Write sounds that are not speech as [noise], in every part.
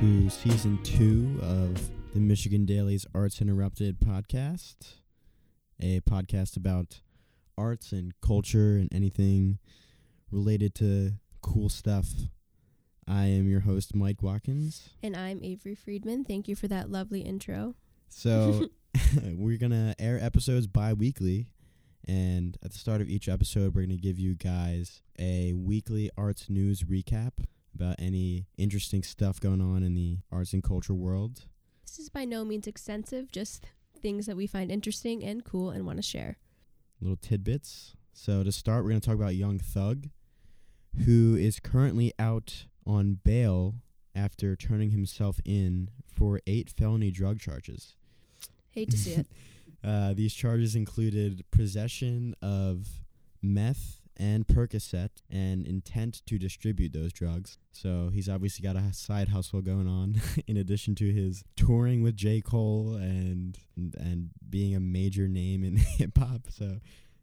to season two of the Michigan Daily's Arts Interrupted podcast, a podcast about arts and culture and anything related to cool stuff. I am your host, Mike Watkins. And I'm Avery Friedman. Thank you for that lovely intro. So, [laughs] [laughs] we're going to air episodes bi weekly. And at the start of each episode, we're going to give you guys a weekly arts news recap about any interesting stuff going on in the arts and culture world. This is by no means extensive, just things that we find interesting and cool and want to share. Little tidbits. So, to start, we're going to talk about Young Thug, who is currently out on bail after turning himself in for eight felony drug charges. Hate to see it. [laughs] Uh, these charges included possession of meth and Percocet and intent to distribute those drugs. So he's obviously got a side hustle going on [laughs] in addition to his touring with J. Cole and and, and being a major name in [laughs] hip hop. So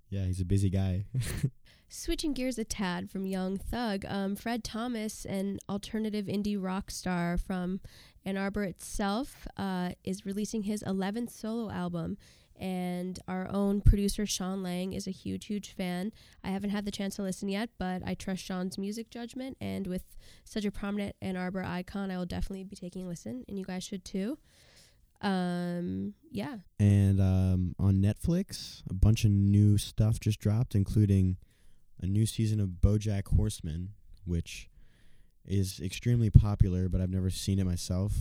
yeah, he's a busy guy. [laughs] Switching gears a tad from Young Thug, um, Fred Thomas, an alternative indie rock star from Ann Arbor itself, uh, is releasing his 11th solo album and our own producer Sean Lang is a huge, huge fan. I haven't had the chance to listen yet, but I trust Sean's music judgment, and with such a prominent Ann Arbor icon, I will definitely be taking a listen, and you guys should too. Um, yeah. And um, on Netflix, a bunch of new stuff just dropped, including a new season of BoJack Horseman, which is extremely popular, but I've never seen it myself.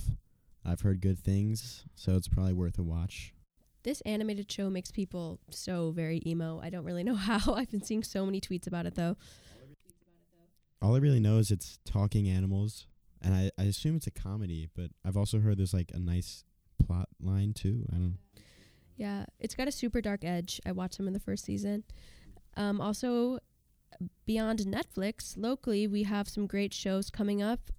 I've heard good things, so it's probably worth a watch this animated show makes people so very emo. I don't really know [laughs] how. I've been seeing so many tweets about it though. All I really know is it's talking animals, and I, I assume it's a comedy, but I've also heard there's like a nice plot line too. I don't. Yeah, it's got a super dark edge. I watched them in the first season. Um, also, beyond Netflix, locally we have some great shows coming up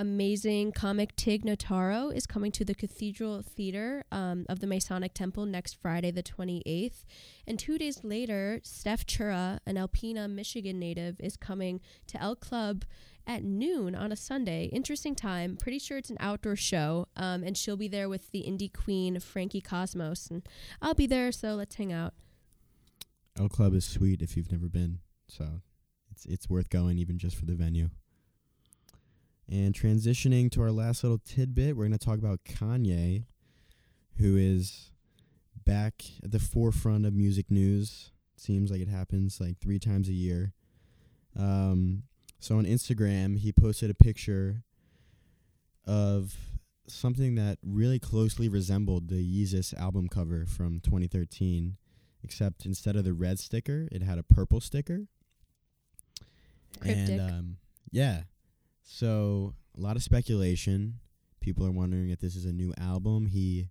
amazing comic Tig Notaro is coming to the Cathedral Theater um, of the Masonic Temple next Friday, the 28th. And two days later, Stef Chura, an Alpena, Michigan native, is coming to El Club at noon on a Sunday. Interesting time. Pretty sure it's an outdoor show. Um, and she'll be there with the indie queen, Frankie Cosmos. And I'll be there, so let's hang out. El Club is sweet if you've never been. So it's, it's worth going even just for the venue. And transitioning to our last little tidbit, we're going to talk about Kanye, who is back at the forefront of music news. seems like it happens like three times a year. Um, so on Instagram, he posted a picture of something that really closely resembled the Yeezus album cover from 2013, except instead of the red sticker, it had a purple sticker. Cryptic. And um, yeah, so a lot of speculation. People are wondering if this is a new album. He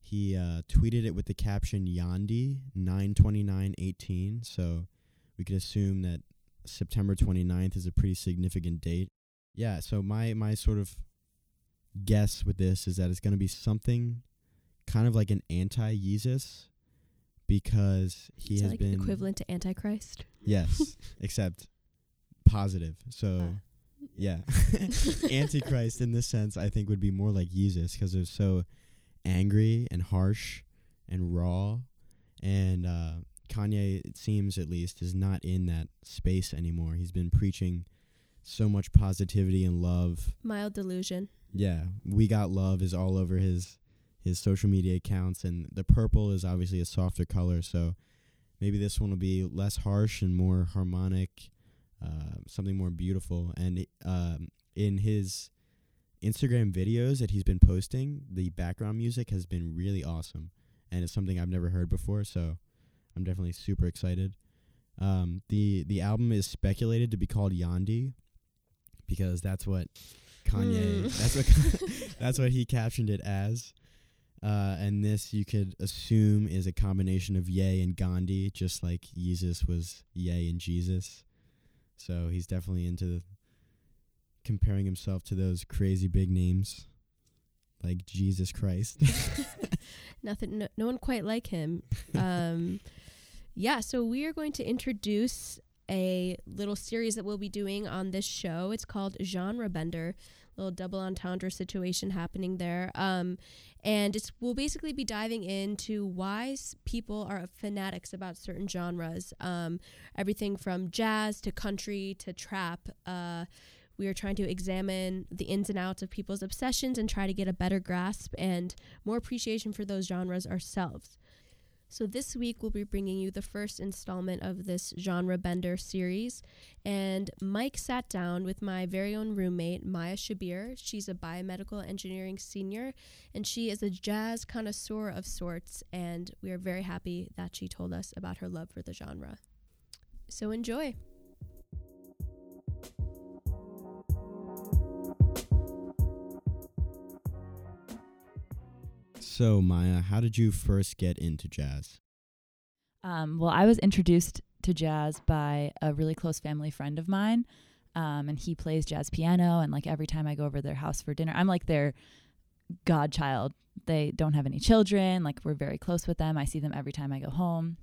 he uh, tweeted it with the caption Yandhi 92918. So we could assume that September 29th is a pretty significant date. Yeah, so my my sort of guess with this is that it's going to be something kind of like an anti Yeezus because he is has like been equivalent to Antichrist. Yes, [laughs] except positive. So Uh. Yeah, [laughs] Antichrist in this sense, I think would be more like Jesus because they're so angry and harsh and raw. And uh, Kanye, it seems at least, is not in that space anymore. He's been preaching so much positivity and love. Mild delusion. Yeah, we got love is all over his his social media accounts, and the purple is obviously a softer color. So maybe this one will be less harsh and more harmonic uh, something more beautiful. And um, in his Instagram videos that he's been posting, the background music has been really awesome, and it's something I've never heard before. So I'm definitely super excited. Um, the the album is speculated to be called Yandhi because that's what Kanye Mm. [laughs] that's what [laughs] that's what he captioned it as. Uh, and this you could assume is a combination of Yay and Gandhi, just like Jesus was Yay and Jesus. So he's definitely into comparing himself to those crazy big names like Jesus Christ. [laughs] [laughs] Nothing. No, no one quite like him. Um, [laughs] yeah. So we are going to introduce a little series that we'll be doing on this show. It's called Genre Bender. Little double entendre situation happening there. Um, and it's we'll basically be diving into why people are fanatics about certain genres. Um, everything from jazz to country to trap. Uh, we are trying to examine the ins and outs of people's obsessions and try to get a better grasp and more appreciation for those genres ourselves. So, this week we'll be bringing you the first installment of this genre bender series. And Mike sat down with my very own roommate, Maya Shabbir. She's a biomedical engineering senior, and she is a jazz connoisseur of sorts. And we are very happy that she told us about her love for the genre. So, enjoy. So Maya, how did you first get into jazz? Um, well, I was introduced to jazz by a really close family friend of mine, um, and he plays jazz piano. And like every time I go over to their house for dinner, I'm like their godchild. They don't have any children. Like we're very close with them. I see them every time I go home.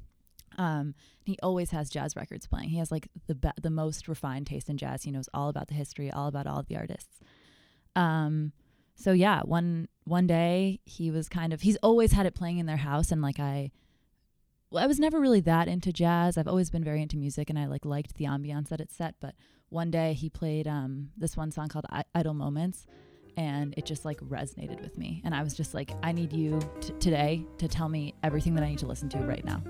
Um, he always has jazz records playing. He has like the be- the most refined taste in jazz. He knows all about the history, all about all of the artists. Um, so yeah, one one day he was kind of he's always had it playing in their house, and like I well, I was never really that into jazz. I've always been very into music and I like liked the ambiance that it set. But one day he played um, this one song called I- Idle Moments and it just like resonated with me. And I was just like, I need you t- today to tell me everything that I need to listen to right now.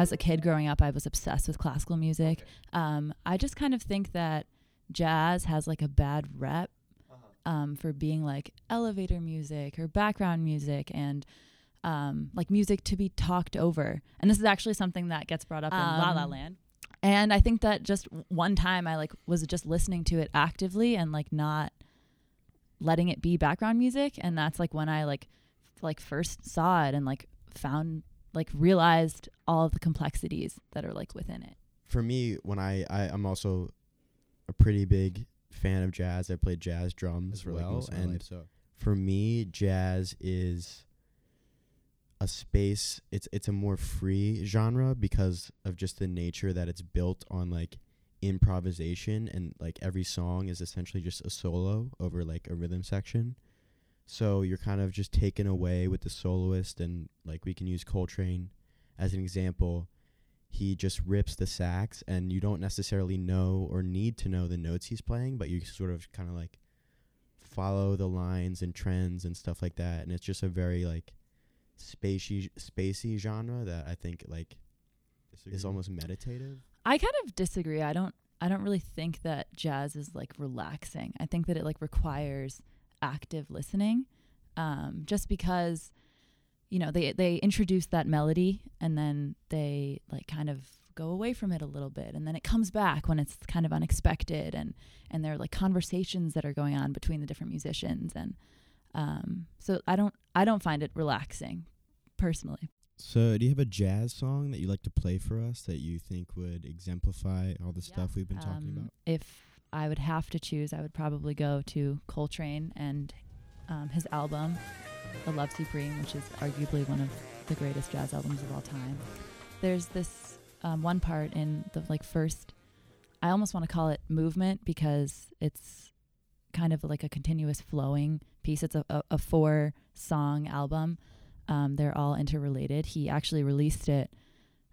As a kid growing up, I was obsessed with classical music. Um, I just kind of think that jazz has like a bad rep um, for being like elevator music or background music and um, like music to be talked over. And this is actually something that gets brought up in La La Um, Land. And I think that just one time I like was just listening to it actively and like not letting it be background music and that's like when I like f- like first saw it and like found like realized all of the complexities that are like within it. For me, when I, I I'm also a pretty big fan of jazz. I played jazz drums as well, and so for me, jazz is a space. It's it's a more free genre because of just the nature that it's built on like improvisation and like every song is essentially just a solo over like a rhythm section. So you're kind of just taken away with the soloist and like we can use Coltrane as an example. He just rips the sax and you don't necessarily know or need to know the notes he's playing, but you sort of kind of like follow the lines and trends and stuff like that and it's just a very like spacey spacey genre that I think like is almost meditative. I kind of disagree. I don't I don't really think that jazz is like relaxing. I think that it like requires active listening. Um, just because you know, they they introduce that melody and then they like kind of go away from it a little bit and then it comes back when it's kind of unexpected and and there are like conversations that are going on between the different musicians and um so I don't I don't find it relaxing personally. So, do you have a jazz song that you like to play for us that you think would exemplify all the stuff we've been talking Um, about? If I would have to choose, I would probably go to Coltrane and um, his album, The Love Supreme, which is arguably one of the greatest jazz albums of all time. There's this um, one part in the like first, I almost want to call it movement because it's kind of like a continuous flowing piece. It's a, a, a four song album. Um, they're all interrelated. He actually released it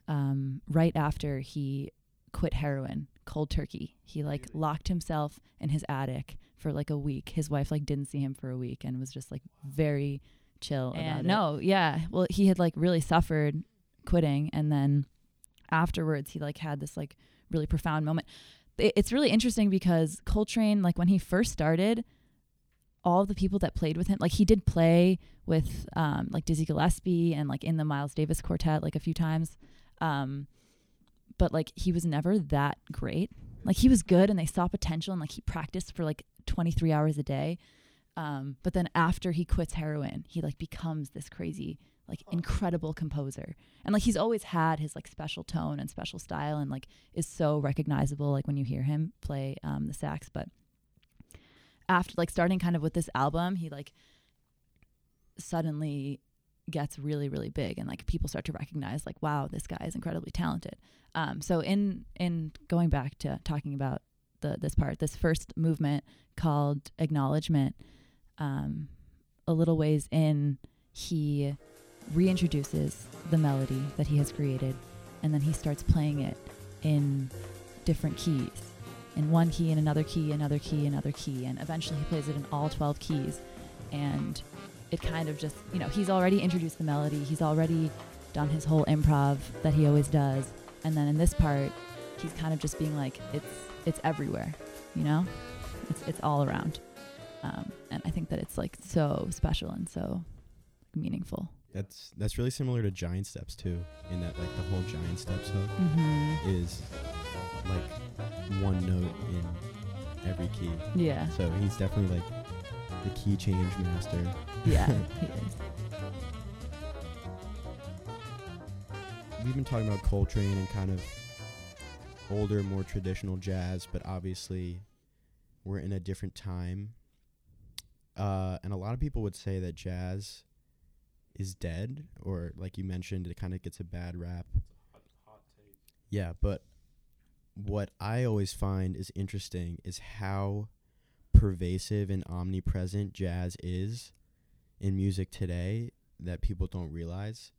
um, right after he quit heroin cold turkey. He like locked himself in his attic for like a week. His wife like didn't see him for a week and was just like very chill about And it. No, yeah. Well, he had like really suffered quitting and then afterwards he like had this like really profound moment. It- It's really interesting because Coltrane like when he first started all of the people that played with him like he did play with um like Dizzy Gillespie and like in the Miles Davis quartet like a few times Um, but like he was never that great. Like he was good and they saw potential and like he practiced for like 23 hours a day. Um, but then after he quits heroin, he like becomes this crazy, like incredible composer. And like he's always had his like special tone and special style and like is so recognizable like when you hear him play um, the sax. But after like starting kind of with this album, he like suddenly gets really really big and like people start to recognize like wow this guy is incredibly talented. Um, so in in going back to talking about the this part this first movement called acknowledgement um, a little ways in he reintroduces the melody that he has created and then he starts playing it in different keys. In one key in another key another key another key and eventually he plays it in all 12 keys. And it kind of just you know he's already introduced the melody. He's already done his whole improv that he always does. And then in this part he's kind of just being like it's it's everywhere you know? It's it's all around. Um, and i think that it's like so special and so meaningful. That's that's really similar to Giant Steps too, in that like the whole Giant Steps hook mm-hmm. is like one note in every key. yeah. So he's definitely like the key change master. yeah [laughs] he is We've been talking about Coltrane and kind of older, more traditional jazz, but obviously we're in a different time. Uh, and a lot of people would say that jazz is dead, or like you mentioned, it kind of gets a bad rap. Yeah, but what I always find is interesting is how pervasive and omnipresent jazz is in music today that people don't realize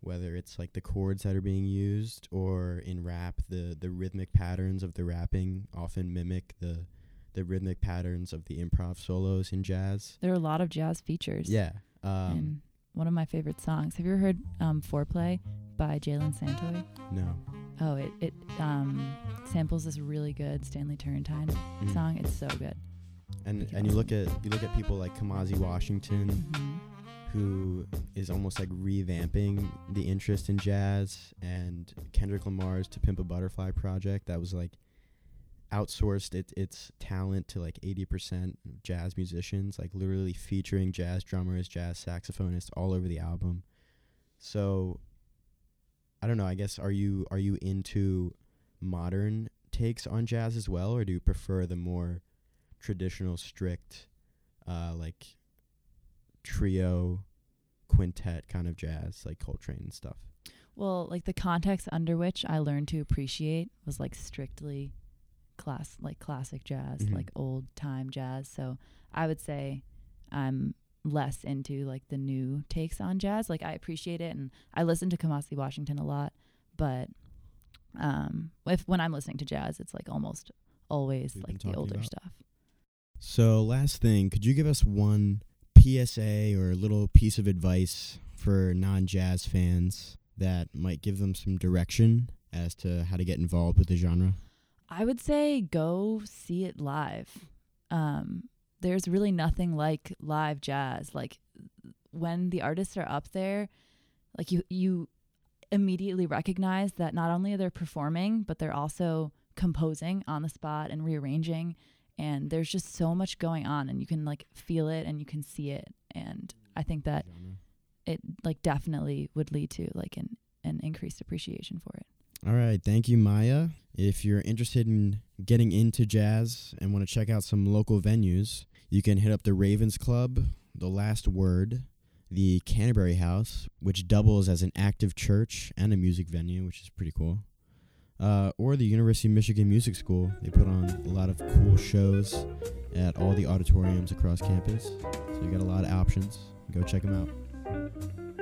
whether it's like the chords that are being used or in rap the the rhythmic patterns of the rapping often mimic the the rhythmic patterns of the improv solos in jazz. There are a lot of jazz features yeah um and one of my favorite songs. Have you ever heard um, foreplay by jalen santoy? No Oh, it it um, samples this really good Stanley Turrentine Mm. song. It's so good. and and you look at you look at people like Kamasi Washington hmm who is almost like revamping the interest in jazz and Kendrick Lamar's To Pimp a Butterfly project that was like outsourced it, its talent to like 80% jazz musicians like literally featuring jazz drummers jazz saxophonists all over the album so I don't know I guess are you are you into modern takes on jazz as well or do you prefer the more traditional strict uh like trio quintet kind of jazz like Coltrane and stuff. Well, like the context under which I learned to appreciate was like strictly class, like classic jazz, Mhm. like old time jazz. So I would say I'm less into like the new takes on jazz. Like I appreciate it, and I listen to Kamasi Washington a lot, but um, if when I'm listening to jazz, it's like almost always We've like the older about. stuff. So last thing, could you give us one PSA or a little piece of advice for non-jazz fans that might give them some direction as to how to get involved with the genre? I would say go see it live. Um, there's really nothing like live jazz. Like when the artists are up there, like you you immediately recognize that not only are they performing, but they're also composing on the spot and rearranging. And there's just so much going on, and you can like feel it and you can see it. And I think that it like definitely would lead to like an an increased appreciation for it. All right, thank you, Maya. If you're interested in getting into jazz and want to check out some local venues, you can hit up the Ravens Club, the Last Word, the Canterbury House, which doubles as an active church and a music venue, which is pretty cool. Uh, or the University of Michigan Music School. They put on a lot of cool shows at all the auditoriums across campus. So you got a lot of options. Go check them out.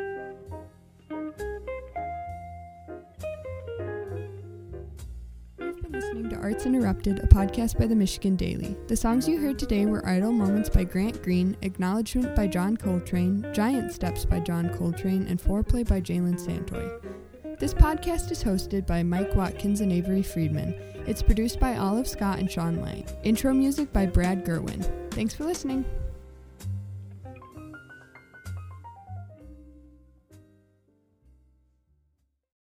Listening to Arts Interrupted, a podcast by the Michigan Daily. The songs you heard today were Idle Moments by Grant Green, Acknowledgement by John Coltrane, Giant Steps by John Coltrane, and Foreplay by Jalen Santoy. This podcast is hosted by Mike Watkins and Avery Friedman. It's produced by Olive Scott and Sean Lang. Intro music by Brad Gerwin. Thanks for listening.